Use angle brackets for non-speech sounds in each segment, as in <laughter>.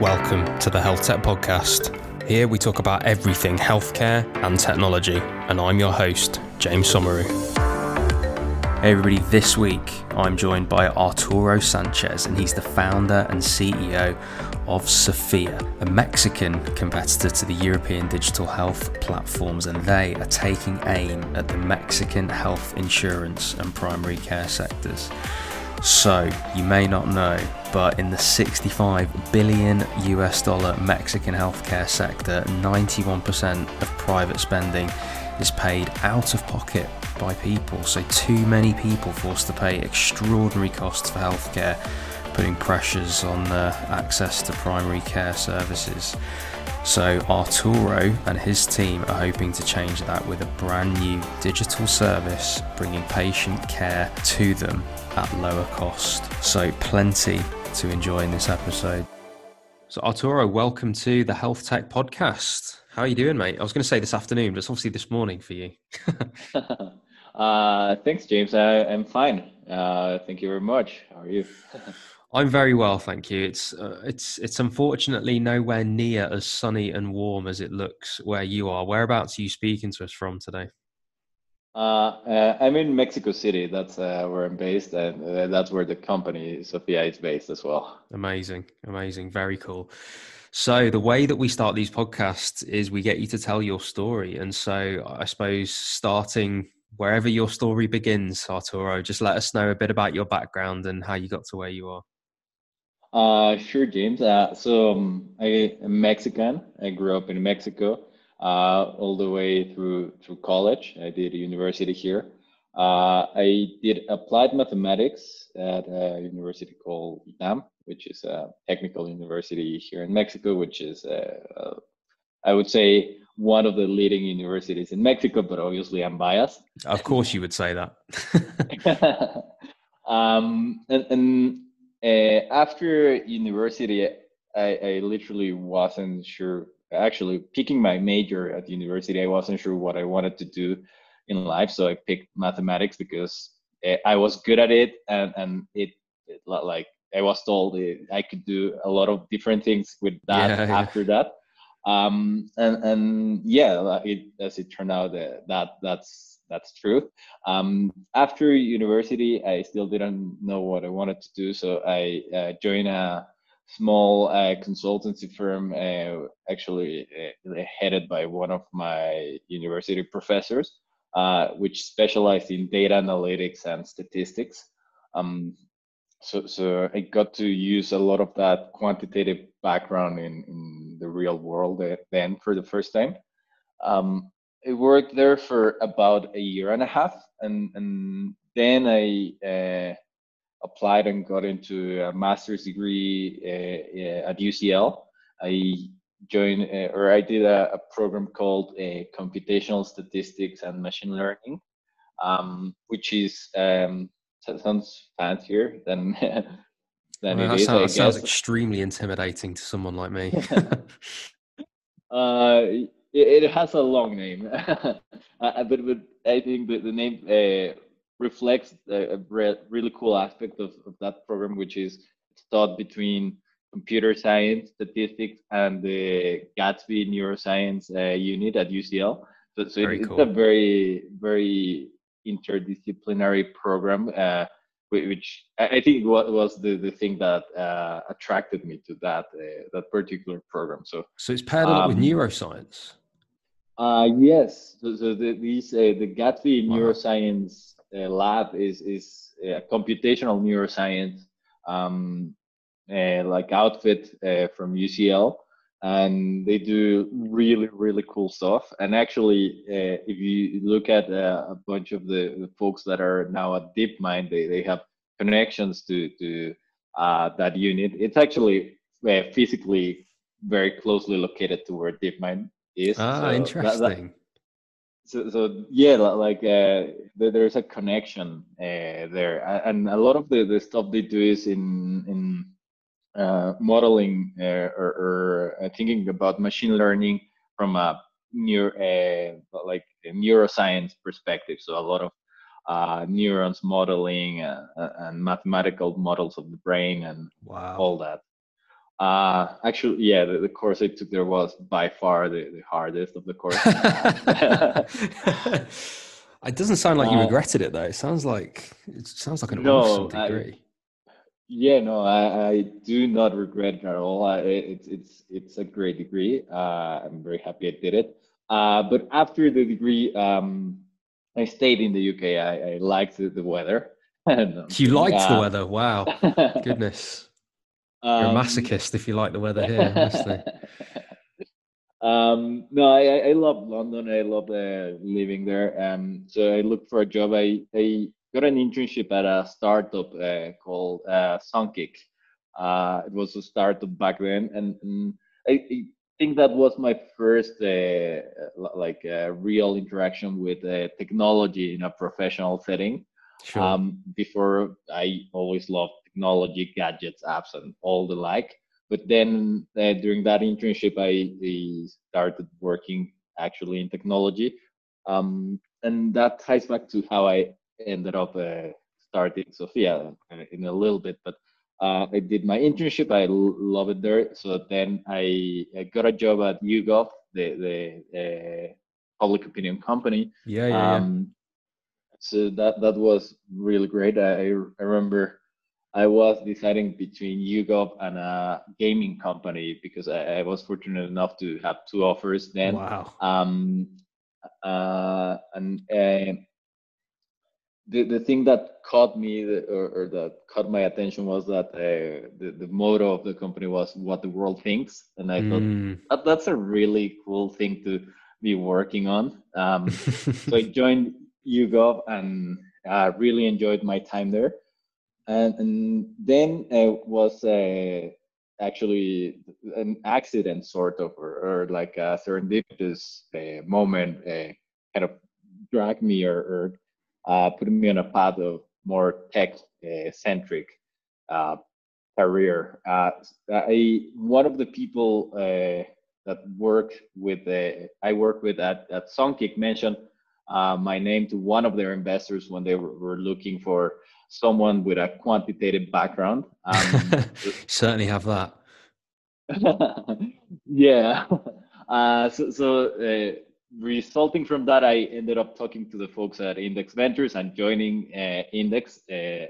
Welcome to the Health Tech Podcast. Here we talk about everything healthcare and technology, and I'm your host, James Somauroo. Hey everybody, this week I'm joined by Arturo Sanchez, and he's the founder and CEO of Sofia, a Mexican competitor to the European digital health platforms, and they are taking aim at the Mexican health insurance and primary care sectors. So, you may not know, but in the 65 billion US dollar Mexican healthcare sector, 91% of private spending is paid out of pocket by people. So, too many people forced to pay extraordinary costs for healthcare, putting pressures on uh, access to primary care services. So, Arturo and his team are hoping to change that with a brand new digital service bringing patient care to them at lower cost. So, plenty to enjoy in this episode. So, Arturo, welcome to the Health Tech Podcast. How are you doing, mate? I was going to say this afternoon, but it's obviously this morning for you. <laughs> <laughs> uh, thanks, James. I, am fine. Uh, thank you very much. How are you? <laughs> I'm very well, thank you. It's uh, it's it's unfortunately nowhere near as sunny and warm as it looks where you are. Whereabouts are you speaking to us from today? Uh, uh, I'm in Mexico City. That's uh, where I'm based, and uh, that's where the company Sofia is based as well. Amazing, amazing, very cool. So the way that we start these podcasts is we get you to tell your story, and so I suppose starting wherever your story begins, Arturo, just let us know a bit about your background and how you got to where you are. Uh, sure, James. Uh, so um, I am Mexican. I grew up in Mexico uh, all the way through through college. I did university here. Uh, I did applied mathematics at a university called ITAM, which is a technical university here in Mexico, which is, uh, uh, I would say, one of the leading universities in Mexico, but obviously I'm biased. Of course, you would say that. <laughs> um, and, and uh, after university, I, I literally wasn't sure. Actually, picking my major at university, I wasn't sure what I wanted to do in life, so I picked mathematics because uh, I was good at it, and and it, it like I was told I could do a lot of different things with that yeah, after yeah. that. Um, and and yeah, it, as it turned out, uh, that that's that's true. Um, after university, I still didn't know what I wanted to do, so I uh, joined a small uh, consultancy firm, uh, actually uh, headed by one of my university professors, uh, which specialized in data analytics and statistics. Um, so, so I got to use a lot of that quantitative background in, in the real world uh, then for the first time. Um, I worked there for about a year and a half, and and then I uh, applied and got into a master's degree uh, at UCL. I joined, uh, or I did a, a program called uh, Computational Statistics and Machine Learning, um, which is um, sounds fancier than <laughs> than well, it is. Sounds, sounds extremely intimidating to someone like me. <laughs> <laughs> uh, it, it has a long name, <laughs> uh, uh, but, but I think the, the name uh, reflects a, a, really cool aspect of, of that program, which is it's taught between computer science, statistics, and the Gatsby neuroscience uh, unit at UCL. So, so it, cool. it's a very, very interdisciplinary program, uh, which I think was the, the thing that uh, attracted me to that uh, that particular program. So, so it's paired um, up with um, neuroscience. Uh, yes. So, so the, these uh, the Gatsby wow. Neuroscience uh, Lab is is a computational neuroscience um, uh, like outfit uh, from UCL, and they do really really cool stuff. And actually, uh, if you look at a bunch of the, the, folks that are now at DeepMind, they they have connections to to that unit. It's actually physically very closely located to where DeepMind is. Ah, so interesting. That, that, so, so yeah, like uh, there's a connection uh, there, and a lot of the, the stuff they do is in in uh, modeling uh, or, or uh, thinking about machine learning from a neuro uh, like a neuroscience perspective. So a lot of neurons modeling and mathematical models of the brain and wow. all that. Uh, actually, yeah, the, the, course I took there was by far the, the hardest of the course. <laughs> it doesn't sound like you uh, regretted it though. It sounds like it sounds like an no, awesome degree. I, yeah, no, I, I do not regret it at all. I, it's it's it's a great degree. Uh, I'm very happy I did it. Uh, but after the degree, um, I stayed in the UK. I, I liked the, the weather. <laughs> you liked the weather? Wow, <laughs> goodness. You're a um, masochist if you like the weather here, honestly. <laughs> um, no, I, I love London. I love uh, living there. Um, so I looked for a job. I, I got an internship at a startup uh, called uh, Songkick. Uh, it was a startup back then, and, and I, I, think that was my first uh, like uh, real interaction with uh, technology in a professional setting. Sure. Um, before I always loved technology, gadgets, apps, and all the like. But then uh, during that internship, I, I, started working actually in technology. Um, and that ties back to how I ended up uh, starting Sofia uh, in a little bit. But uh, I did my internship. I love it there. So then I, I got a job at YouGov, the, the uh, public opinion company. Yeah, yeah, um, yeah. So that, that was really great. I, I remember I was deciding between YouGov and a gaming company because I, I, was fortunate enough to have two offers then. Wow. Um, uh, and uh, the the thing that caught me or, or that caught my attention was that uh, the the motto of the company was "What the world thinks," and I mm. thought that, that's a really cool thing to be working on. Um, <laughs> so I joined YouGov and uh, really enjoyed my time there and, and then it was uh, actually an accident sort of or, or like a serendipitous uh, moment uh, kind of dragged me or, or uh, put me on a path of more tech uh, centric uh, career. I, one of the people that work with i work with at, at songkick mentioned my name to one of their investors when they were, were looking for someone with a quantitative background. Um, <laughs> Certainly have that. <laughs> yeah. <laughs> Uh, so, so uh, resulting from that, I ended up talking to the folks at Index Ventures and joining uh, Index uh,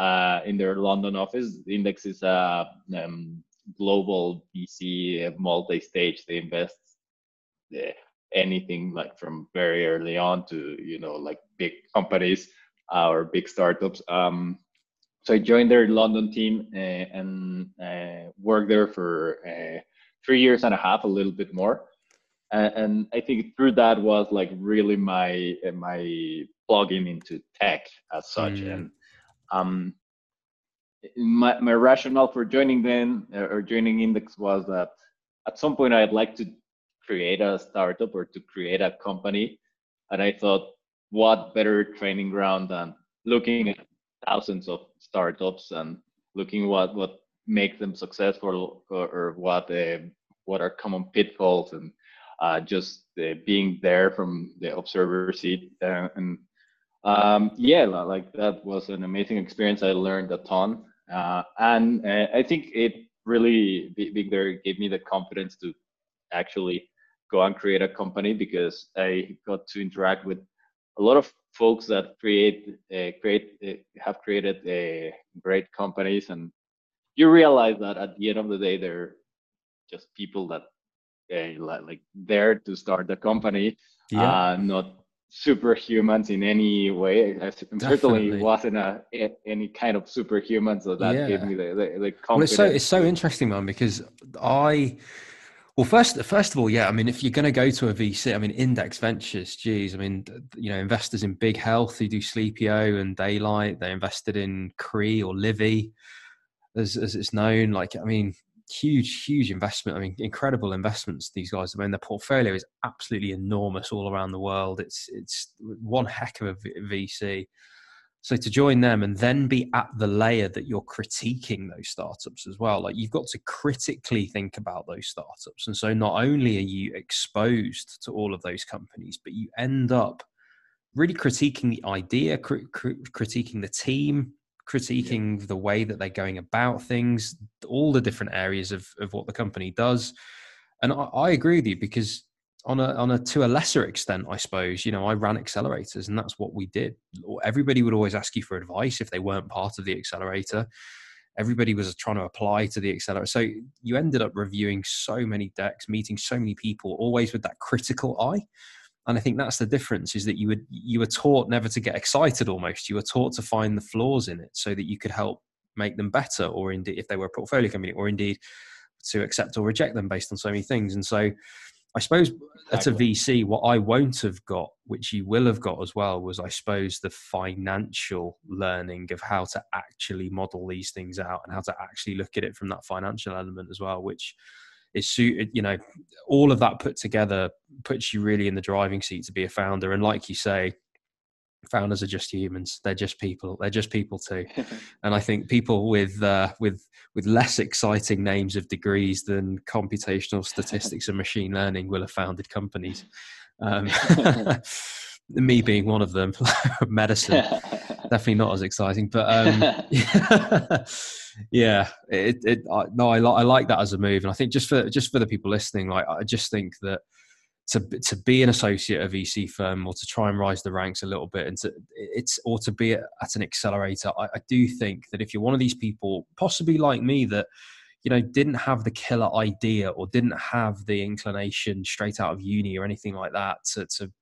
uh, in their London office. Index is a um, global VC multi-stage. They invest uh, anything like from very early on to you know like big companies uh, or big startups. Um, so I joined their London team uh, and uh, worked there for uh, three years and a half, a little bit more. And, I think through that was like really my my plugging into tech as such. Mm. And um, my my rationale for joining then or joining Index was that at some point I'd like to create a startup or to create a company. And I thought what better training ground than looking at thousands of startups and looking what what makes them successful or, or what uh, what are common pitfalls and uh, just uh, being there from the observer seat uh, and um, yeah like that was an amazing experience. I learned a ton uh, and uh, i think it really being there gave me the confidence to actually go and create a company because i got to interact with a lot of folks that create uh, create uh, have created uh, great companies and you realize that at the end of the day they're just people that uh, like there to start the company yeah. uh, not superhumans in any way I certainly wasn't a, any kind of superhuman so that yeah. gave me the, the, the confidence well, it's so it's so interesting man because i well, first, first of all, yeah. I mean, if you're going to go to a VC, I mean, Index Ventures, geez, I mean, you know, investors in Big Health who do Sleepio and Daylight, they invested in Kry or Livi, as, as it's known. Like, I mean, huge, huge investment. I mean, incredible investments. These guys. I mean, their portfolio is absolutely enormous all around the world. It's it's one heck of a VC. So to join them and then be at the layer that you're critiquing those startups as well, like you've got to critically think about those startups. And so not only are you exposed to all of those companies, but you end up really critiquing the idea, cr- cr- critiquing the team, critiquing yeah. the way that they're going about things, all the different areas of, of what the company does. And I, I agree with you because on a on a to a lesser extent, I suppose, you know, I ran accelerators and that's what we did. Everybody would always ask you for advice if they weren't part of the accelerator. Everybody was trying to apply to the accelerator. So you ended up reviewing so many decks, meeting so many people, always with that critical eye and i think that's the difference is that you were you were taught never to get excited almost you were taught to find the flaws in it so that you could help make them better or indeed if they were a portfolio company or indeed to accept or reject them based on so many things and so i suppose at a vc what i won't have got which you will have got as well was i suppose the financial learning of how to actually model these things out and how to actually look at it from that financial element as well which is suited you know all of that put together puts you really in the driving seat to be a founder. And like you say founders are just humans. They're just people. They're just people too. <laughs> And i think people with uh, with with less exciting names of degrees than computational statistics and machine learning will have founded companies. Um, <laughs> me being one of them <laughs> medicine definitely not as exciting but um, yeah it, it I, no I, I like that as a move. And i think just for just for the people listening like i just think that to to be an associate of VC firm or to try and rise the ranks a little bit and to it's or to be at, an accelerator I, I do think that if you're one of these people possibly like me that you know didn't have the killer idea or didn't have the inclination straight out of uni or anything like that to to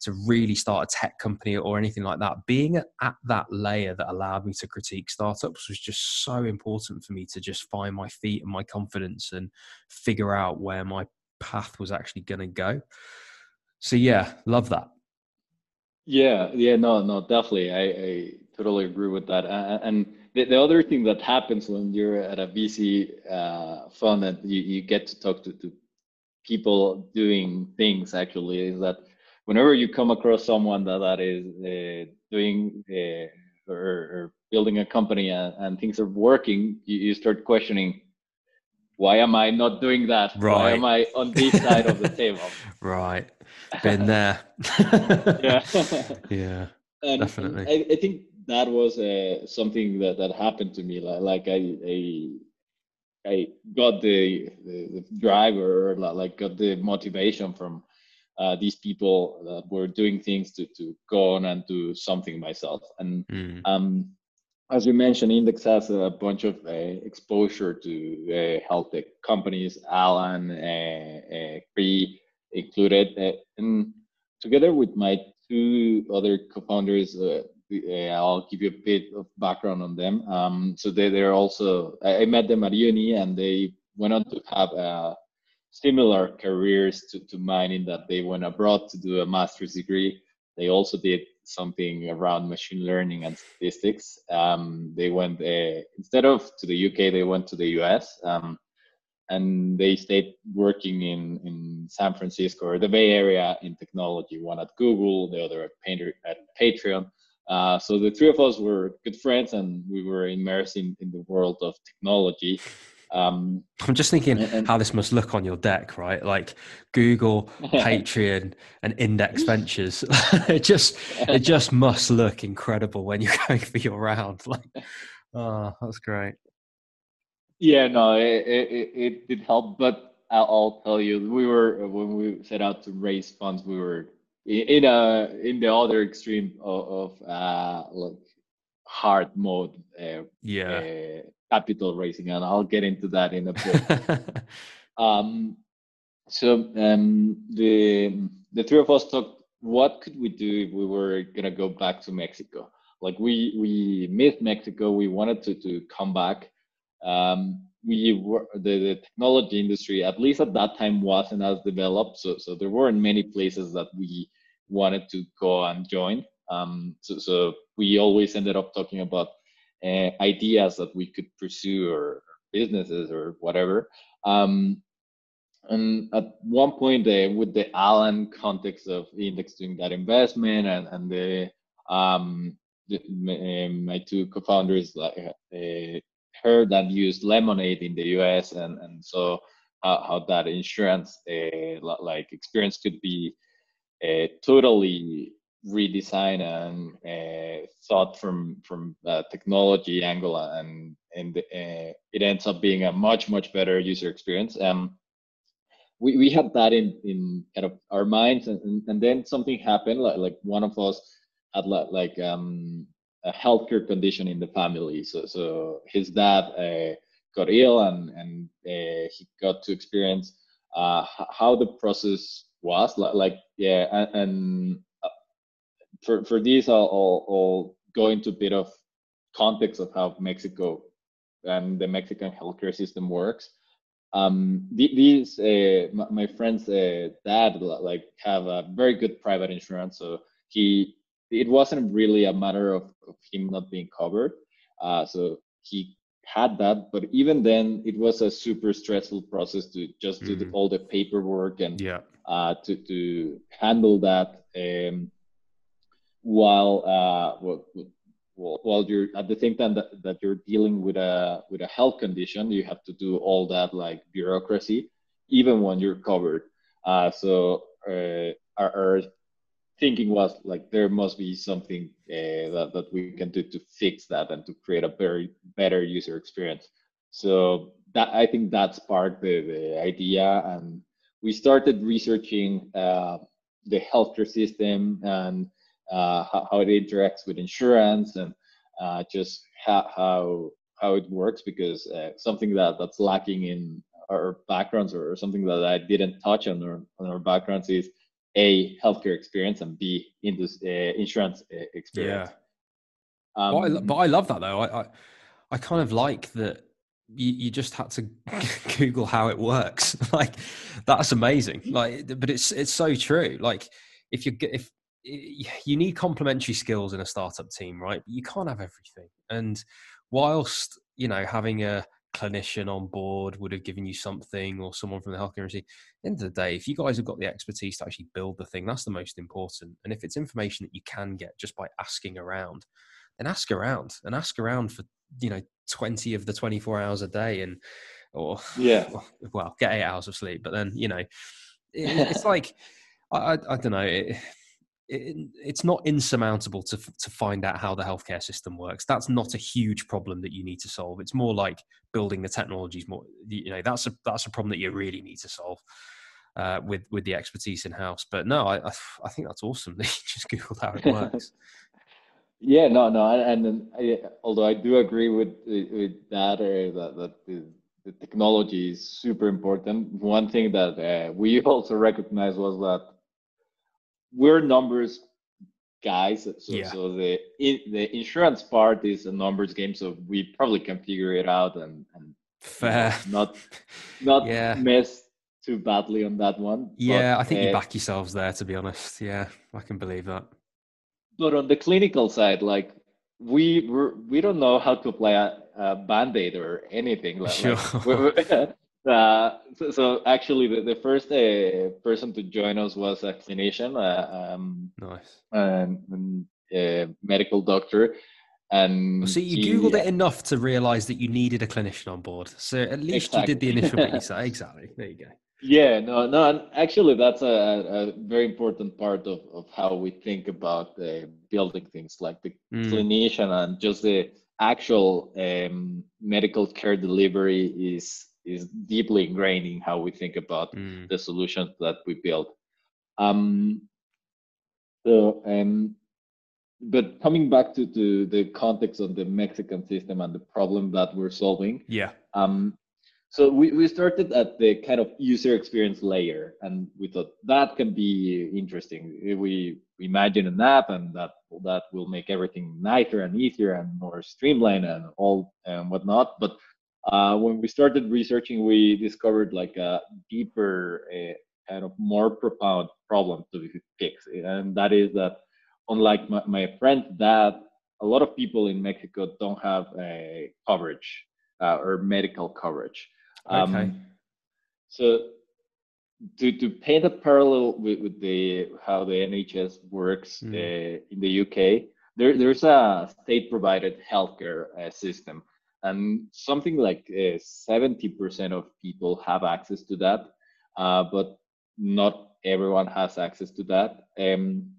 to really start a tech company or anything like that, being at, at that layer that allowed me to critique startups was just so important for me to just find my feet and my confidence and figure out where my path was actually going to go. So yeah, love that. Yeah, yeah, no, no, definitely. I, I totally agree with that. And the, the other thing that happens when you're at a VC uh, fund and you, you get to talk to, to people doing things actually is that whenever you come across someone that, that is uh, doing uh, or, or, building a company and, and things are working, you, you, start questioning, why am I not doing that? Right. Why am I on this side of the <laughs> table? Right. Been there. <laughs> yeah. <laughs> yeah. And definitely. I, I, think that was uh, something that, that happened to me. Like, like I, I I got the, the, the driver, like got the motivation from uh, these people that were doing things to, to go on and do something myself. And mm. um, as you mentioned, Index has a bunch of uh, exposure to uh, health tech companies, Alan, uh, uh Kry included. Uh, and together with my two other co-founders, uh, I'll give you a bit of background on them. Um, so they, they're also, I, I met them at uni and they went on to have similar careers to, to mine in that they went abroad to do a master's degree. They also did something around machine learning and statistics. Um, they went uh, instead of to the UK, they went to the US, um, and they stayed working in in San Francisco or the Bay Area in technology. One at Google, the other at, Painter, at Patreon. Uh, so the three of us were good friends, and we were immersed in, in the world of technology. Um, I'm just thinking and, how this must look on your deck, right? Like Google, <laughs> Patreon, and Index <laughs> Ventures. <laughs> it just it just must look incredible when you're going for your round. Like, oh, that's great. Yeah, no, it it, it did help, but I'll, I'll tell you, we were when we set out to raise funds, we were in a in the other extreme of, of uh, like hard mode. Uh, yeah. Uh, capital raising, and I'll get into that in a bit. <laughs> um, so um, the the three of us talked. What could we do if we were gonna go back to Mexico? Like we we missed Mexico. We wanted to to come back. Um, we were the, the technology industry, at least at that time, wasn't as developed. So so there weren't many places that we wanted to go and join. Um, so so we always ended up talking about uh, ideas that we could pursue or businesses or whatever. Um, and at one point, uh, with the Alan context of Index doing that investment and, and the, um, the uh, my two co-founders like uh, heard and used Lemonade in the US, and and so how, how that insurance uh, like experience could be uh, totally redesign and uh, thought from from technology angle and and uh, it ends up being a much much better user experience. Um we, we had that in in kind of our minds and, and then something happened like, like one of us had like um a healthcare condition in the family. So so his dad uh, got ill and and uh, he got to experience uh, how the process was like, like yeah and, and for for this I'll, I'll, I'll go into a bit of context of how Mexico and the Mexican healthcare system works. Um, these uh, my, my friend's uh, dad like have a very good private insurance, so he it wasn't really a matter of, of him not being covered. Uh, so he had that, but even then, it was a super stressful process to just do mm-hmm. the, all the paperwork and yeah. uh, to to handle that um, while uh, while you're at the same time that, that you're dealing with a with a health condition, you have to do all that like bureaucracy, even when you're covered. Uh, so uh, our, our thinking was like there must be something uh, that, that we can do to fix that and to create a very better user experience so that i think that sparked the, the idea and we started researching uh, the healthcare system and uh, how, how, it interacts with insurance and uh, just how, how how it works because uh, something that that's lacking in our backgrounds or something that I didn't touch on our, on our backgrounds is a healthcare experience and b indus- uh, insurance uh, experience. Yeah. Um, but, I, but I love that though. I, I, I kind of like that you, you just had to <laughs> Google how it works. <laughs> like that's amazing. Like, but it's it's so true. Like if you get if you need complementary skills in a startup team, right? You can't have everything. And whilst you know having a clinician on board would have given you something or someone from the healthcare industry. end of the day, if you guys have got the expertise to actually build the thing, that's the most important. And if it's information that you can get just by asking around, then ask around and ask around for, you know, 20 of the 24 hours a day and, or, yeah, well, get eight hours of sleep. But then, you know, it, it's <laughs> like, I, I, I don't know. It, it, it's not insurmountable to to find out how the healthcare system works. That's not a huge problem that you need to solve. It's more like building the technologies. More, you know, that's a that's a problem that you really need to solve uh, with with the expertise in house. But no, I I think that's awesome that <laughs> you just googled how it works. <laughs> yeah, no, no, and, and I, although I do agree with with that, uh, that that the, the technology is super important. One thing that uh, we <laughs> also recognize was that we're numbers guys. So, yeah. so the in, the insurance part is a numbers game, so we probably can figure it out and and fair not not <laughs> yeah. mess too badly on that one. Yeah, but, I think uh, you back yourselves there. To be honest, yeah, I can believe that. But on the clinical side, like we we're, we don't know how to apply a, a band-aid or anything like, <laughs> sure. like <laughs> uh, so, so, actually, the, the first uh, person to join us was a clinician, uh, um, nice, and, a medical doctor. And well, see, you he, googled it enough to realize that you needed a clinician on board. So at least exactly. you did the initial. You <laughs> exactly. There you go. Yeah, no, no, and actually, that's a, a very important part of, of how we think about uh, building things, like the mm. clinician and just the actual um, medical care delivery is is deeply ingrained in how we think about mm. the solutions that we build. Um, so, um, but coming back to, to the context of the Mexican system and the problem that we're solving. Yeah. Um, so we, we started at the kind of user experience layer and we thought that can be interesting. We, we imagine an app and that that will make everything nicer and easier and more streamlined and all and whatnot. But uh, when we started researching, we discovered like a deeper, uh, kind of more profound problem to fix, and that is that unlike my, my friend's dad, a lot of people in Mexico don't have a coverage uh, or medical coverage. Um, okay. So to, to paint a parallel with, with the how the NHS works mm. uh, in the UK, there, there's a state provided healthcare uh, system and something like uh, 70% of people have access to that uh, but not everyone has access to that um,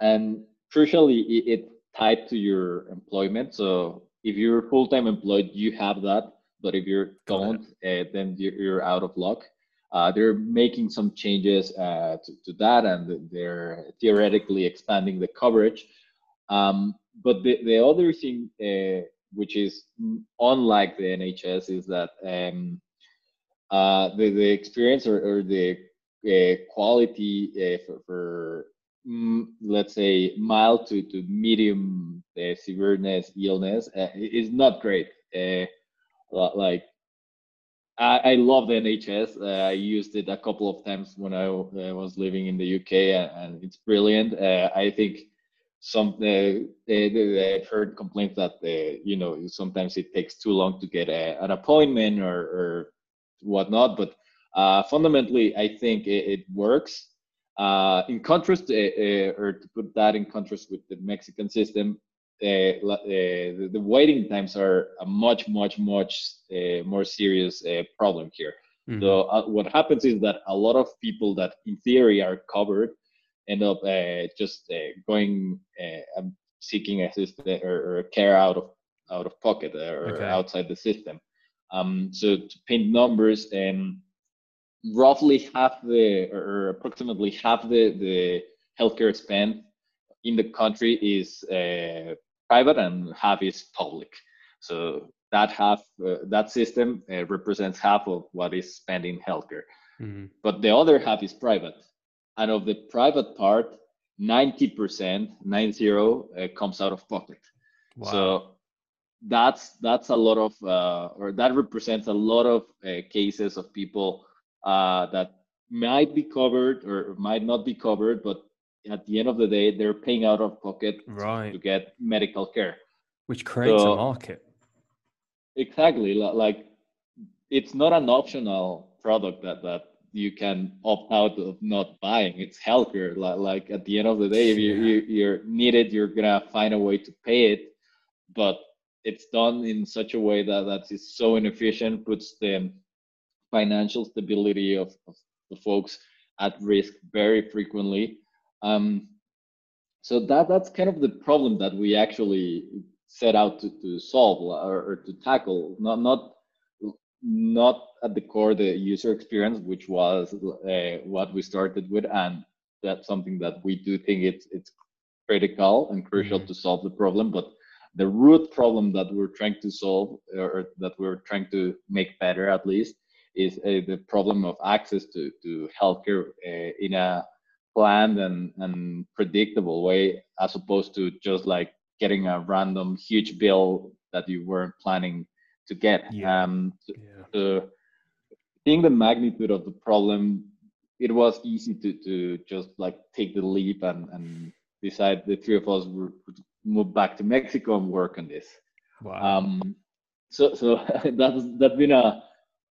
and crucially, it, it tied to your employment. So if you're full time employed, you have that. But if you don't, uh, then you're out of luck. Uh, they're making some changes uh, to, to, that, and they're theoretically expanding the coverage. Um, but the, the other thing, uh, which is unlike the NHS, is that um, uh, the, the experience or, or the uh, quality uh, for, for mm, let's say mild to, to medium uh, severeness illness uh, is not great uh, like I, I love the NHS. Uh, I used it a couple of times when I was living in the UK, and, and it's brilliant. I think some they, they, I've heard complaints that you know sometimes it takes too long to get a, an appointment or, or whatnot, but uh, fundamentally, I think it, it works. Uh, in contrast, uh, uh, or to put that in contrast with the Mexican system, uh, uh, the, the, waiting times are a much, much, much more serious problem here. Mm-hmm. So what happens is that a lot of people that, in theory, are covered end up just going and seeking assistance or, or, care out of out of pocket or okay. outside the system. Um, so to paint numbers, and roughly half the or approximately half the the healthcare spend in the country is uh, private and half is public. So that half uh, that system uh, represents half of what is spent in healthcare. Mm-hmm. But the other half is private, and of the private part, ninety percent, nine zero, uh, comes out of pocket. Wow. So that's that's a lot of uh, or that represents a lot of uh, cases of people uh, that might be covered or might not be covered, but at the end of the day, they're paying out of pocket right. to get medical care, which creates so, a market. Exactly, like it's not an optional product that that you can opt out of not buying. It's healthcare. Like, like at the end of the day, if you, you you're needed, you're gonna find a way to pay it, but it's done in such a way that that is so inefficient, puts the financial stability of, of the folks at risk very frequently. Um, so that that's kind of the problem that we actually set out to, to solve or, or to tackle. Not not not at the core the user experience, which was uh, what we started with, and that's something that we do think it's it's critical and crucial mm-hmm. to solve the problem. But the root problem that we're trying to solve, or that we're trying to make better, at least, is uh, the problem of access to, to healthcare uh, in a planned and, and predictable way, as opposed to just like getting a random huge bill that you weren't planning to get. Yeah. Um, to, yeah. to seeing the magnitude of the problem, it was easy to, to just like take the leap and, and decide the three of us would move back to Mexico and work on this. Wow. Um, so so <laughs> that's that's been a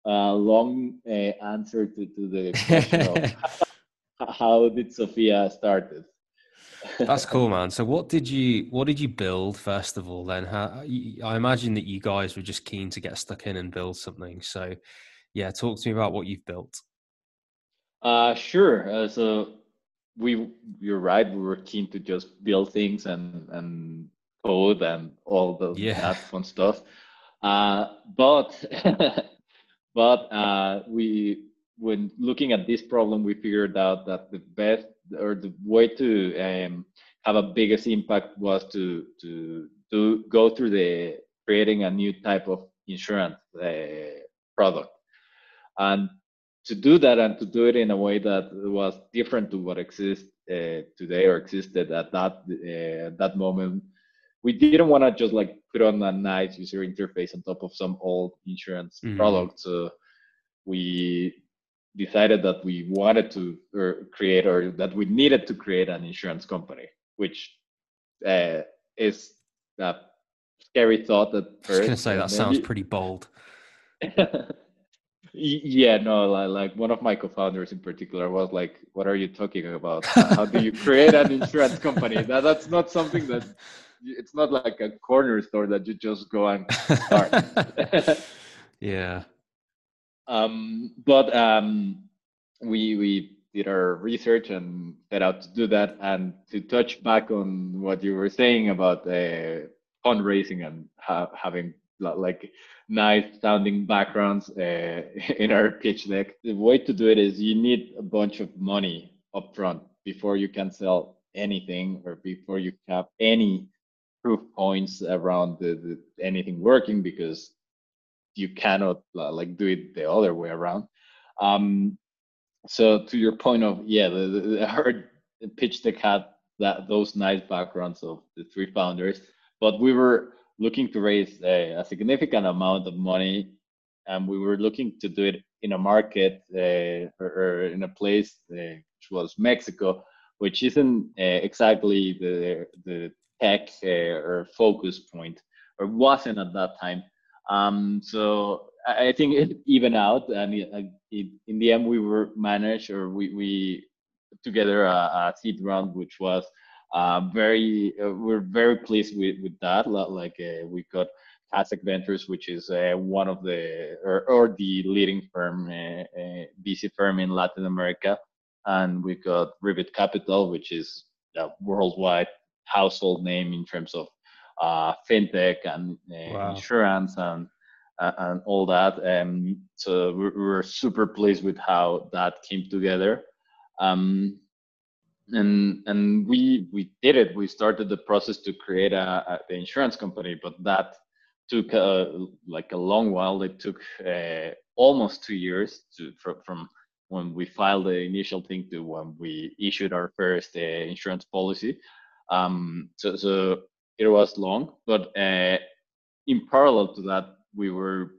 uh, long uh, answer to, to the question of <laughs> <laughs> how did Sofia started. That's cool, man. So, what did you what did you build first of all? Then, how, I imagine that you guys were just keen to get stuck in and build something. So, yeah, talk to me about what you've built. Uh, sure. Uh, so, we you're right. We were keen to just build things and and code and all the yeah. that fun stuff. Uh, but <laughs> But uh, we, when looking at this problem, we figured out that the best or the way to um, have a biggest impact was to to to go through the creating a new type of insurance uh, product, and to do that and to do it in a way that was different to what exists uh, today or existed at that uh, that moment we didn't want to just like put on a nice user interface on top of some old insurance mm-hmm. product. So we decided that we wanted to or create or that we needed to create an insurance company, which uh, is a scary thought at first. I was going to say that sounds pretty bold. <laughs> yeah, no, like, like one of my co-founders in particular was like, "What are you talking about? How do you create an insurance company? That that's not something that it's not like a corner store that you just go and start. <laughs> yeah. Um, but um, we we did our research and set out to do that. And to touch back on what you were saying about uh, fundraising and ha- having like nice sounding backgrounds uh, <laughs> in our pitch deck, the way to do it is you need a bunch of money upfront before you can sell anything or before you have any proof points around the, the anything working because you cannot uh, like do it the other way around. Um, so to your point of yeah, the, the, the hard pitch deck had that those nice backgrounds of the three founders, but we were looking to raise a, a significant amount of money, and we were looking to do it in a market uh, or, or, in a place uh, which was Mexico, which isn't uh, exactly the the tech uh, or focus point, or wasn't at that time. Um, so I think it even out, and it, it, in the end, we were managed, or we we together a, a seed round, which was uh, very uh, we're very pleased with with that. Like uh, we got Kaszek Ventures, which is uh, one of the or, or the leading firm, VC firm in Latin America, and we got Ribbit Capital, which is a worldwide household name in terms of uh, fintech and uh, wow. insurance and uh, and all that. Um, so we're, we're, super pleased with how that came together. Um, and and we we did it. We started the process to create a, a the insurance company, but that took a, like a long while. It took uh, almost two years to from, from when we filed the initial thing to when we issued our first uh, insurance policy. Um, so so it was long, but uh, in parallel to that, we were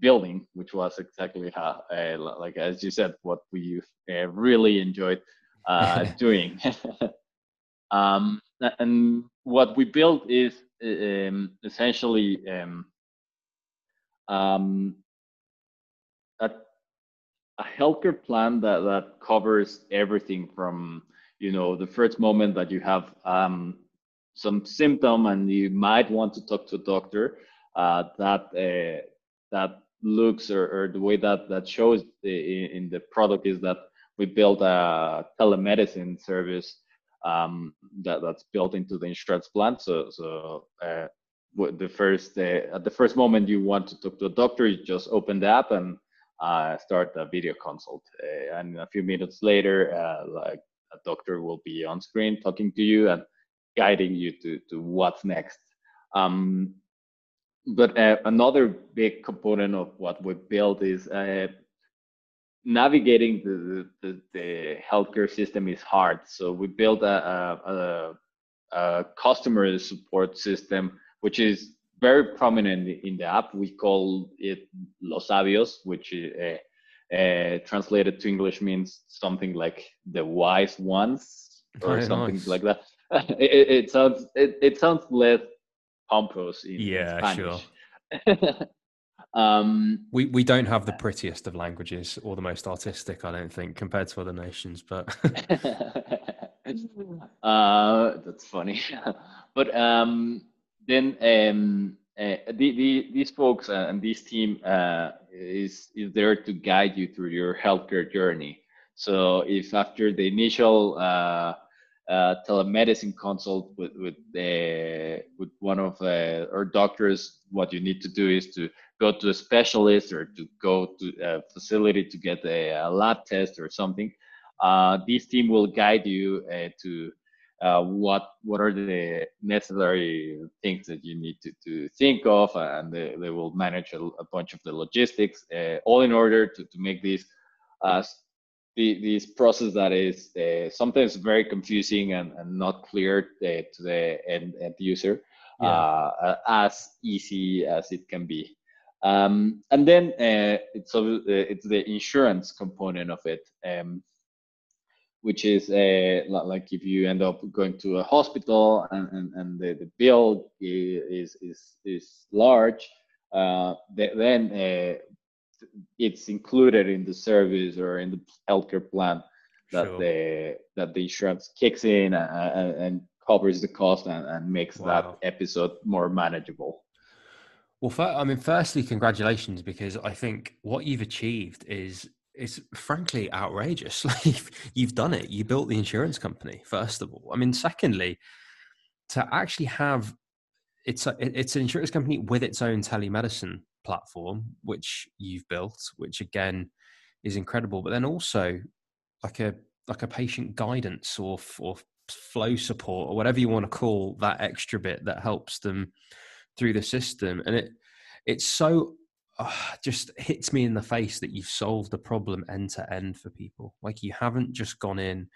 building, which was exactly how, uh, like as you said, what we uh, really enjoyed uh, <laughs> doing. <laughs> um, and what we built is um, essentially um, um, a, a healthcare plan that, that covers everything from you know the first moment that you have um, some symptom and you might want to talk to a doctor uh, that uh, that looks or, or, the way that that shows in, in the product is that we built a telemedicine service um, that, that's built into the insurance plan. So, so uh, the first uh, at the first moment you want to talk to a doctor, you just open the app and uh, start a video consult. Uh, and a few minutes later, like a doctor will be on screen talking to you and guiding you to to what's next. Um, but uh, another big component of what we built is navigating the, the, the, healthcare system is hard. So we built a, a, a, customer support system, which is very prominent in the app. We call it Los Sabios, which uh, uh, translated to English means something like the wise ones or very something nice. like that. <laughs> it, it, sounds it, it sounds less pompous in, yeah, Spanish. Sure. <laughs> Um, we we don't have the prettiest of languages or the most artistic, I don't think, compared to other nations. But <laughs> uh, that's funny. but um, then um, uh, the, the, these folks uh, and this team uh, is is there to guide you through your healthcare journey. So if after the initial uh, uh, telemedicine consult with with uh, with one of uh, our doctors, what you need to do is to go to a specialist or to go to a facility to get a, a lab test or something. Uh, this team will guide you uh, to uh, what what are the necessary things that you need to, to think of, and they, they will manage a, a bunch of the logistics, all in order to, to make this the, this process that is uh, sometimes very confusing and, and not clear uh, to the end, end user yeah. uh, as easy as it can be. Um, and then uh, it's, uh, it's the insurance component of it, um, which is uh, like if you end up going to a hospital and, and, and the, the bill is, is, is large, then it's included in the service or in the healthcare plan that sure. the that the insurance kicks in and, and covers the cost and, and makes wow. that episode more manageable. Well, I mean, firstly, congratulations because I think what you've achieved is it's frankly outrageous. <laughs> Like you've done it. You built the insurance company first of all. I mean, secondly, to actually have it's a, it's an insurance company with its own telemedicine platform, which you've built, which again is incredible. But then also like a like a patient guidance or or flow support or whatever you want to call that extra bit that helps them through the system, and it it's so uh, just hits me in the face that you've solved the problem end to end for people. Like you haven't just gone in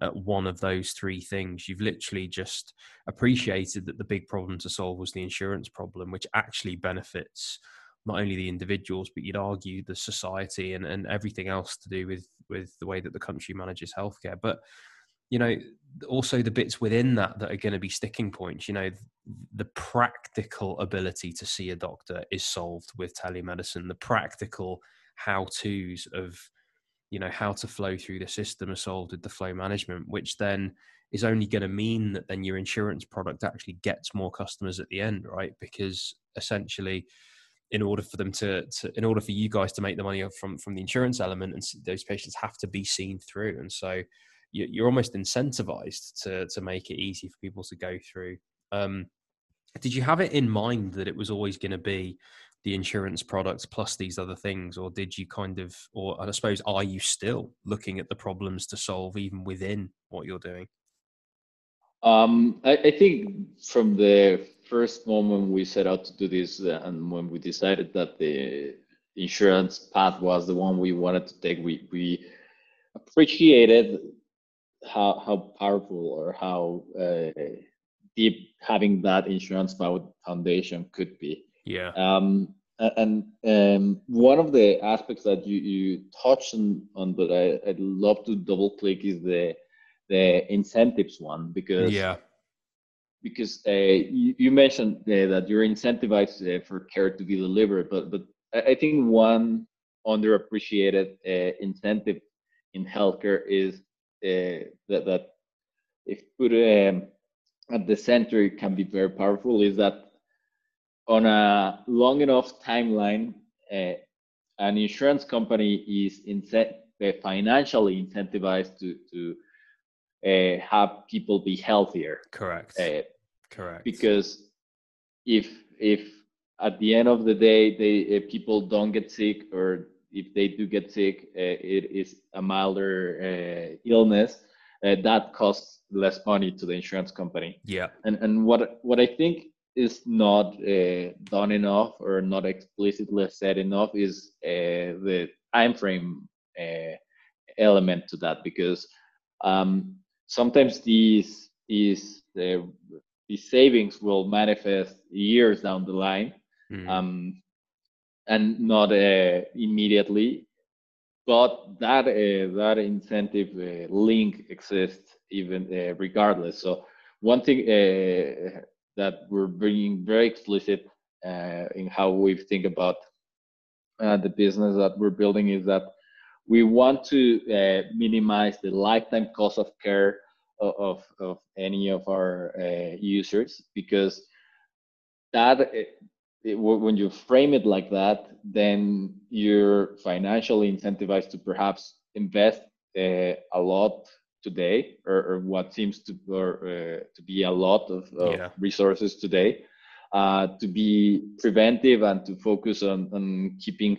at one of those three things. You've literally just appreciated that the big problem to solve was the insurance problem, which actually benefits not only the individuals, but you'd argue the society and, and everything else to do with with the way that the country manages healthcare. But you know, also the bits within that that are going to be sticking points. You know, the practical ability to see a doctor is solved with telemedicine. The practical how tos of you know how to flow through the system are solved with the flow management which then is only going to mean that then your insurance product actually gets more customers at the end right because essentially in order for them to, to in order for you guys to make the money from from the insurance element and those patients have to be seen through. And so you're almost incentivized to to make it easy for people to go through. Um, did you have it in mind that it was always going to be the insurance products plus these other things or did you kind of or i suppose are you still looking at the problems to solve even within what you're doing um, I, I, think from the first moment we set out to do this uh, and when we decided that the insurance path was the one we wanted to take we, we appreciated how, how powerful or how uh, deep having that insurance foundation could be yeah. Um, and um, one of the aspects that you, you touched on, on but I, I'd love to double click is the the incentives one because yeah. because uh, you, you, mentioned uh, that you're incentivized uh, for care to be delivered but but I think one underappreciated uh, incentive in healthcare is uh, that that if put um, at the center it can be very powerful is that on a long enough timeline, uh, an insurance company is incent- financially incentivized to to uh, have people be healthier. Correct. Correct. Because if if at the end of the day they people don't get sick or if they do get sick, it is a milder illness. that costs less money to the insurance company. Yeah. And and what what I think is not uh, done enough or not explicitly said enough is uh, the time frame uh, element to that because um, sometimes these these these savings will manifest years down the line mm. um, and not uh, immediately but that uh, that incentive uh, link exists even regardless so one thing that we're being very explicit uh, in how we think about uh, the business that we're building is that we want to uh, minimize the lifetime cost of care of, of, of any of our uh, users because that it, it, when you frame it like that then you're financially incentivized to perhaps invest uh, a lot today or, or what seems to or, uh, to be a lot of, of yeah. resources today uh, to be preventive and to focus on, on keeping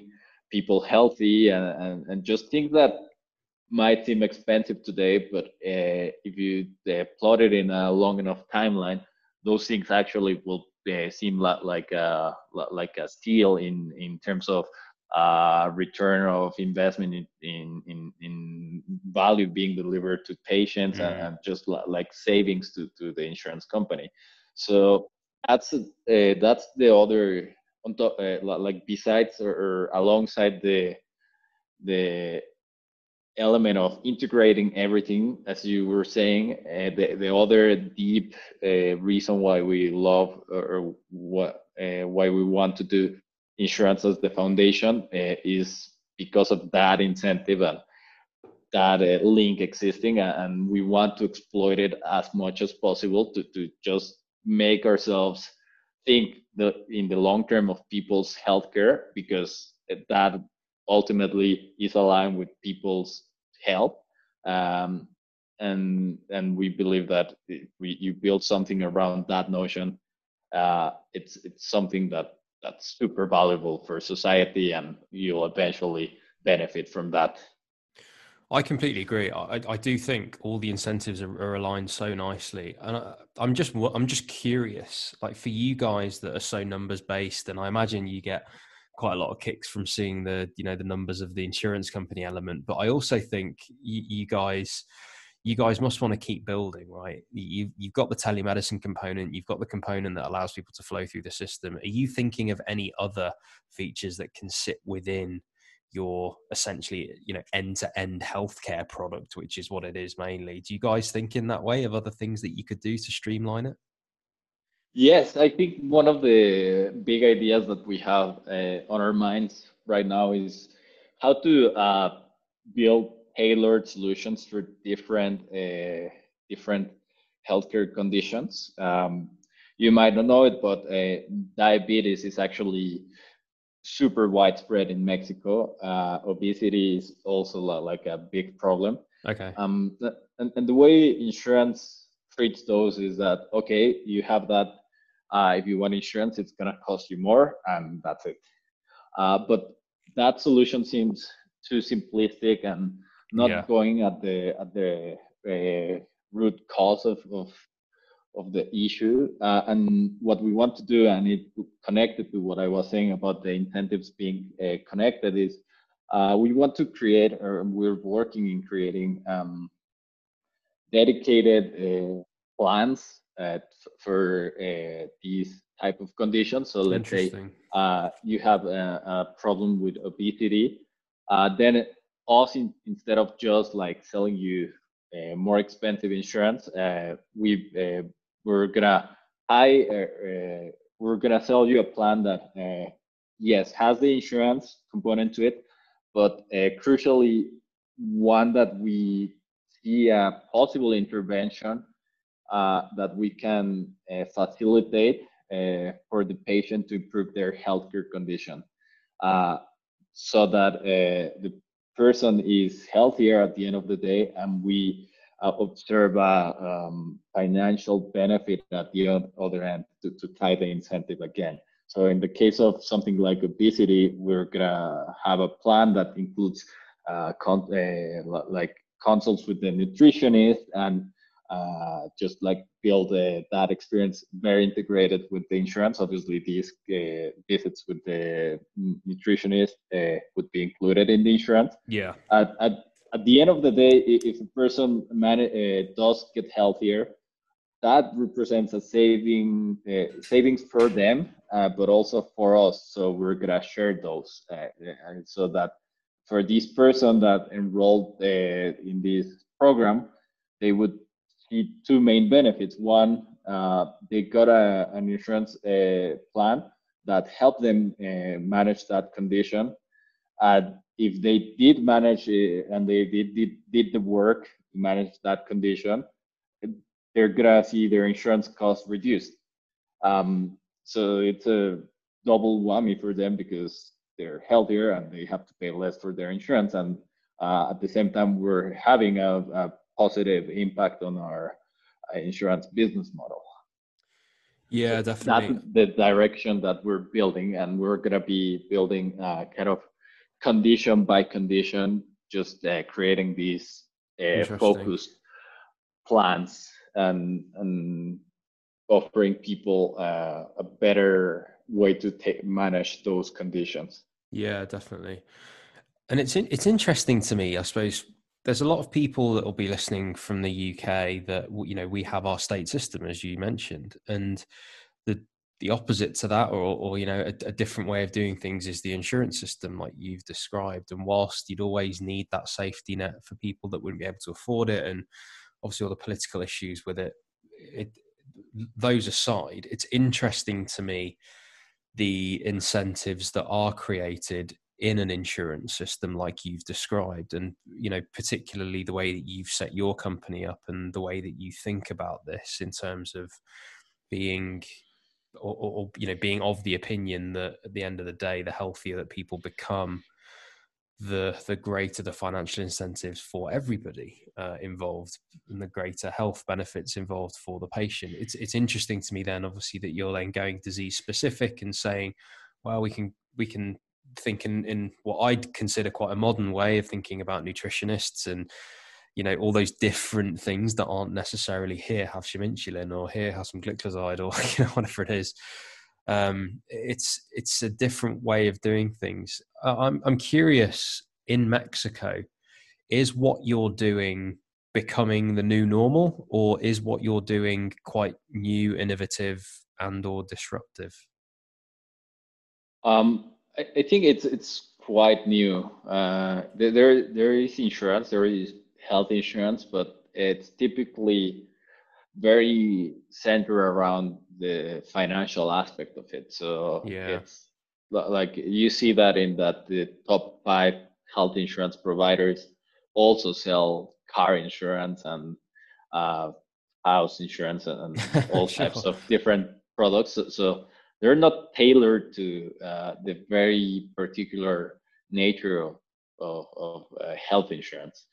people healthy and, and, and just things that might seem expensive today but uh, if you uh, plot it in a long enough timeline those things actually will uh, seem like, like a like a steal in in terms of uh, return of investment in, in, in, in, value being delivered to patients mm. and, and, just like savings to, to the insurance company. So that's uh, that's the other on top, uh, like besides or, or, alongside the the element of integrating everything, as you were saying, uh, the the other deep uh, reason why we love or, or what why we want to do insurance as the foundation is because of that incentive and that link existing and we want to exploit it as much as possible to, to just make ourselves think the, in the long term of people's healthcare because that ultimately is aligned with people's health. Um, and and we believe that we you build something around that notion. Uh, it's it's something that that's super valuable for society, and you'll eventually benefit from that. I completely agree. I, I do think all the incentives are, are aligned so nicely, and I, I'm just I'm just curious, like for you guys that are so numbers based, and I imagine you get quite a lot of kicks from seeing the you know the numbers of the insurance company element. But I also think you, you guys you guys must want to keep building, right? You, you've got the telemedicine component, you've got the component that allows people to flow through the system. Are you thinking of any other features that can sit within your essentially you know end to end healthcare product which is what it is mainly. Do you guys think in that way of other things that you could do to streamline it? Yes i think one of the big ideas that we have uh, on our minds right now is how to uh, build tailored solutions for different uh, different healthcare conditions. Um, you might not know it but uh, diabetes is actually super widespread in Mexico. Uh, obesity is also like a big problem. Okay. Um, and, and the way insurance treats those is that okay, you have that. Uh, if you want insurance, it's gonna cost you more, and that's it. Uh, but that solution seems too simplistic and not yeah. going at the at the uh, root cause of, of of the issue. Uh, and what we want to do, and it connected to what I was saying about the incentives being uh, connected, is uh, we want to create, or we're working in creating um, dedicated uh, plans uh, for uh, these type of conditions. So let's say you have a, a, problem with obesity, then us in, instead of just like selling you uh, more expensive insurance. Uh, we uh, we're gonna I uh, uh, we're gonna sell you a plan that uh, yes has the insurance component to it, but uh, crucially one that we see a possible intervention that we can facilitate for the patient to improve their healthcare condition, so that the person is healthier at the end of the day, and we uh, observe a um, financial benefit at the other end to, to tie the incentive again. So in the case of something like obesity, we're gonna have a plan that includes uh, con- uh, like consults with the nutritionist and uh, just like build uh, that experience very integrated with the insurance. Obviously, these uh, visits with the nutritionist uh, would be included in the insurance. Yeah. At, at, at the end of the day, if a person man- uh, does get healthier, that represents a saving uh, savings for them, uh, but also for us. So we're gonna share those, uh, so that for this person that enrolled uh, in this program, they would see two main benefits. One, uh, they got a, an insurance plan that helped them manage that condition. And if they did manage it and they did, did, did the work to manage that condition, they're gonna see their insurance costs reduced. Um, so it's a double whammy for them because they're healthier and they have to pay less for their insurance. And uh, at the same time, we're having a, a positive impact on our uh, insurance business model. Yeah, definitely. That's the direction that we're building, and we're gonna be building uh, kind of condition by condition, just uh, creating these uh, focused plans and and offering people uh, a better way to take, manage those conditions. Yeah, definitely. And it's in, it's interesting to me, I suppose. There's a lot of people that will be listening from the UK that you know we have our state system, as you mentioned, and the the opposite to that or, or you know a, a, different way of doing things is the insurance system like you've described. And whilst you'd always need that safety net for people that wouldn't be able to afford it and obviously all the political issues with it, it those aside it's interesting to me the incentives that are created in an insurance system like you've described. And you know particularly the way that you've set your company up and the way that you think about this in terms of being or, or, you know being of the opinion that at the end of the day the healthier that people become the the greater the financial incentives for everybody uh, involved and the greater health benefits involved for the patient. It's it's interesting to me then obviously that you're then going disease specific and saying well we can we can think in, in what i'd consider quite a modern way of thinking about nutritionists and you know all those different things that aren't necessarily here have some insulin or here have some gliclazide or <laughs> you know whatever it is um, it's it's a different way of doing things. I'm I'm curious in Mexico, is what you're doing becoming the new normal, or is what you're doing quite new, innovative, and or disruptive? Um, I, I think it's it's quite new. Uh, there there is insurance, there is health insurance, but it's typically very centered around the financial aspect of it. So yeah. it's like you see that in that the top five health insurance providers also sell car insurance and uh, house insurance and, <laughs> all sure. types of different products. So, so they're not tailored to uh, the very particular nature of, of, of uh, health insurance.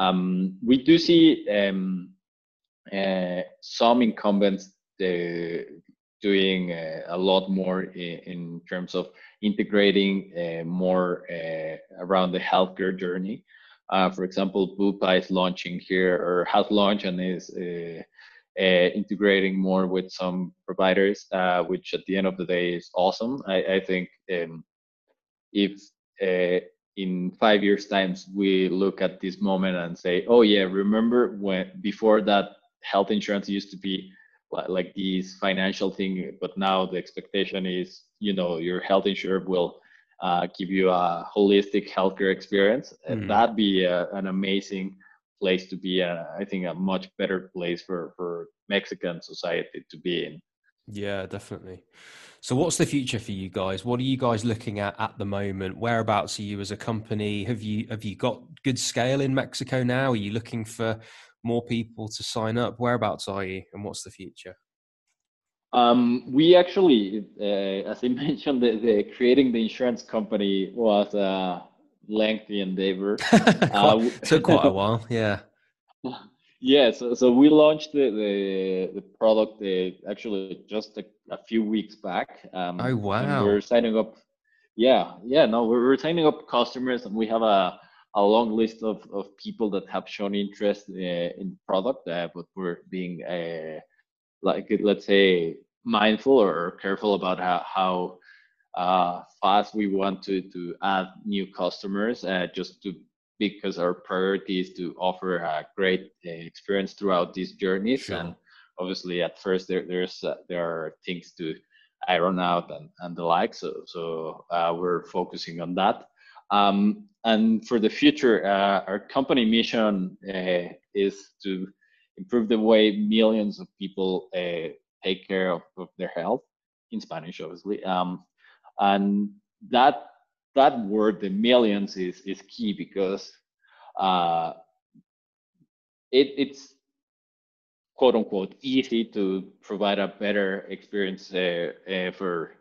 Um, we do see um, uh, some incumbents uh, doing uh, a lot more in, in, terms of integrating uh, more uh, around the healthcare journey. Uh, for example, Bupa is launching here or has launched and is integrating more with some providers, which at the end of the day is awesome. I, I think um, if in five years times we look at this moment and say oh yeah remember when before that health insurance used to be like these financial thing but now the expectation is you know your health insurer will uh, give you a holistic healthcare experience and mm. that'd be a, an amazing place to be uh, i think a much better place for for mexican society to be in yeah definitely so what's the future for you guys what are you guys looking at at the moment whereabouts are you as a company have you have you got good scale in mexico now are you looking for more people to sign up? Whereabouts are you, and what's the future? Um, we actually, uh, as I <laughs> mentioned, the, the, creating the insurance company was a lengthy endeavor. <laughs> uh, took quite a <laughs> while, yeah. Yeah, so, so we launched the the, the product uh, actually just a, a, few weeks back. Um, oh wow! We're signing up. Yeah, yeah. No, we're, we're signing up customers, and we have a a long list of, of people that have shown interest uh, in the product, uh, but we're being uh, like let's say mindful or careful about how, how uh, fast we want to to add new customers, uh, just to because our priority is to offer a great uh, experience throughout these journeys, sure. and obviously at first there there's there are things to iron out and, and the like. So so we're focusing on that. Um, and for the future, uh, our company mission uh, is to improve the way millions of people uh, take care of, of, their health in Spanish, obviously. Um, and that that word, the millions, is is key because uh, it, it's quote unquote easy to provide a better experience uh, uh, for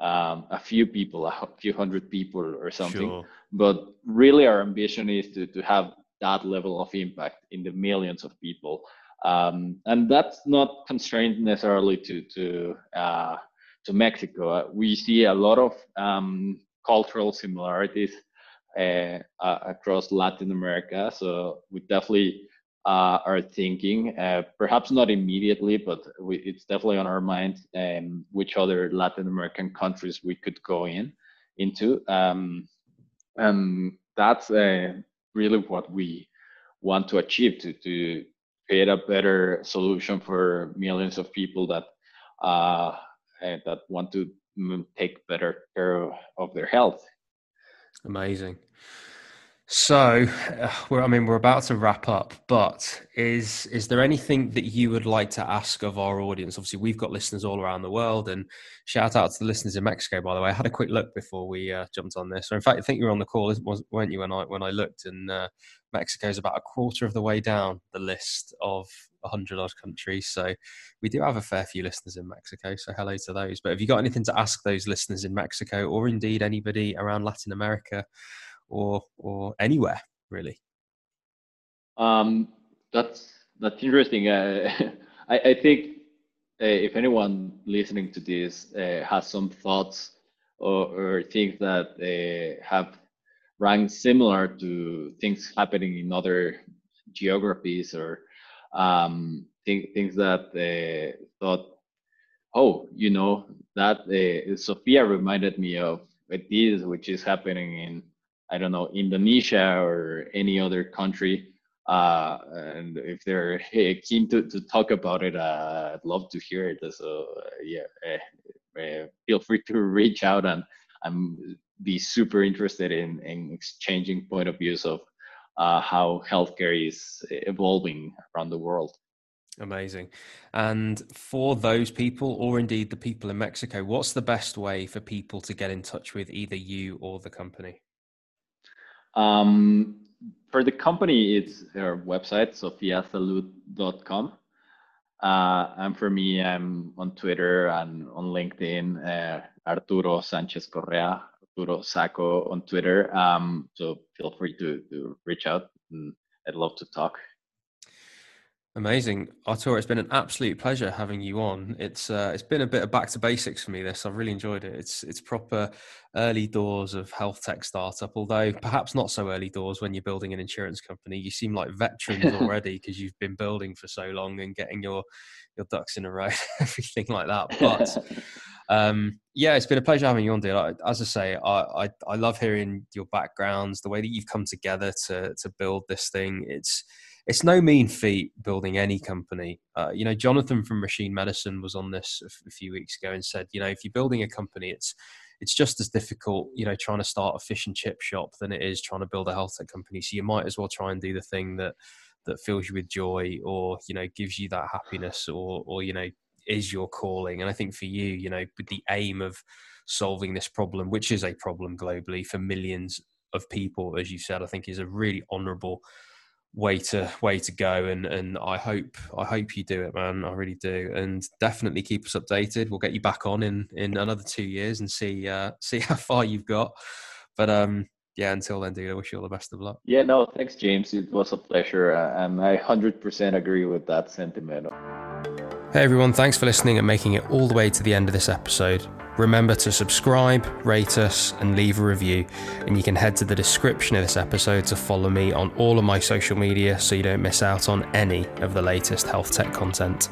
um, a few people, a few hundred people or something. Sure. But really, our ambition is to, to have that level of impact in the millions of people. Um, and that's not constrained necessarily to to uh, to Mexico. Uh, we see a lot of um, cultural similarities uh, uh across Latin America. So we definitely uh, are thinking, uh, perhaps not immediately, but we, it's definitely on our mind um, which other Latin American countries we could go in into. Um, and that's uh, really what we want to achieve to, to create a better solution for millions of people that uh, that want to take better care of their health. Amazing. So, uh, we're, I mean, we're about to wrap up, but is is there anything that you would like to ask of our audience? Obviously, we've got listeners all around the world, and shout out to the listeners in Mexico. By the way, I had a quick look before we uh, jumped on this. Or in fact, I think you were on the call, weren't you? When I when I looked, and uh, Mexico is about a quarter of the way down the list of hundred odd countries. So we do have a fair few listeners in Mexico. So hello to those. But have you got anything to ask those listeners in Mexico, or indeed anybody around Latin America? or or anywhere really? Um, that's that's interesting. Uh, <laughs> I, I think uh, if anyone listening to this uh, has some thoughts or, or things that uh, have rang similar to things happening in other geographies or um, th- things that uh, thought, oh, you know, that uh, Sofia reminded me of this, which is happening in, I don't know, Indonesia or any other country. Uh, and if they're <laughs> keen to, to talk about it, uh, I'd love to hear it. So yeah, uh, uh, feel free to <laughs> reach out and I'm be super interested in, in exchanging point of views of uh, how healthcare is evolving around the world. Amazing. And for those people, or indeed the people in Mexico, what's the best way for people to get in touch with either you or the company? Um, for the company, it's our website, sofiasalud.com. Uh, and for me, I'm on Twitter and on LinkedIn, uh, Arturo Sanchez Correa, Arturo Saco on Twitter. Um, so feel free to, to reach out. And I'd love to talk. Amazing, Arturo. It's been an absolute pleasure having you on. It's uh, it's been a bit of back to basics for me. This I've really enjoyed it. It's it's proper early doors of health tech startup. Although perhaps not so early doors when you're building an insurance company. You seem like veterans <laughs> already because you've been building for so long and getting your your ducks in a row, <laughs> everything like that. But um, yeah, it's been a pleasure having you on, dear. As I say, I, I I love hearing your backgrounds, the way that you've come together to to build this thing. It's it's no mean feat building any company. Uh, you know, Jonathan from Machine Medicine was on this a, few weeks ago and said, you know, if you're building a company, it's it's just as difficult, you know, trying to start a fish and chip shop than it is trying to build a health tech company. So you might as well try and do the thing that that fills you with joy, or you know, gives you that happiness, or or you know, is your calling. And I think for you, you know, with the aim of solving this problem, which is a problem globally for millions of people, as you said, I think is a really honourable way to way to go. And and I hope I hope you do it man. I really do. And definitely keep us updated. We'll get you back on in in another 2 years and see uh see <laughs> how far you've got. But um yeah until then dude I wish you all the best of luck. Yeah no thanks James. It was a pleasure uh, and I 100% agree with that sentiment Hey everyone thanks for listening and making it all the way to the end of this episode Remember to subscribe, rate us, and leave a review. And you can head to the description of this episode to follow me on all of my social media so you don't miss out on any of the latest health tech content.